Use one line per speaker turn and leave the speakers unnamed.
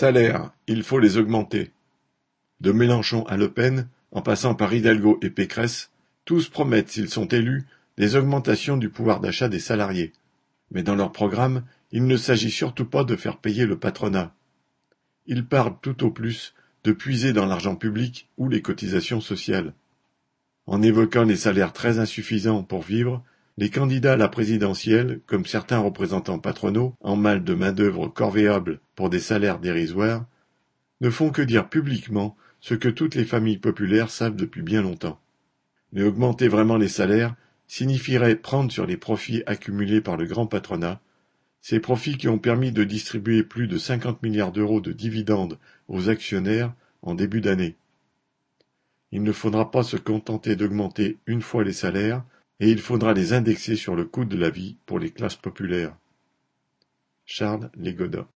Salaires, il faut les augmenter. De Mélenchon à Le Pen, en passant par Hidalgo et Pécresse, tous promettent, s'ils sont élus, des augmentations du pouvoir d'achat des salariés. Mais dans leur programme, il ne s'agit surtout pas de faire payer le patronat. Ils parlent tout au plus de puiser dans l'argent public ou les cotisations sociales. En évoquant les salaires très insuffisants pour vivre, les candidats à la présidentielle, comme certains représentants patronaux, en mal de main-d'œuvre corvéable pour des salaires dérisoires, ne font que dire publiquement ce que toutes les familles populaires savent depuis bien longtemps. Mais augmenter vraiment les salaires signifierait prendre sur les profits accumulés par le grand patronat, ces profits qui ont permis de distribuer plus de 50 milliards d'euros de dividendes aux actionnaires en début d'année. Il ne faudra pas se contenter d'augmenter une fois les salaires, et il faudra les indexer sur le coût de la vie pour les classes populaires. Charles Légoda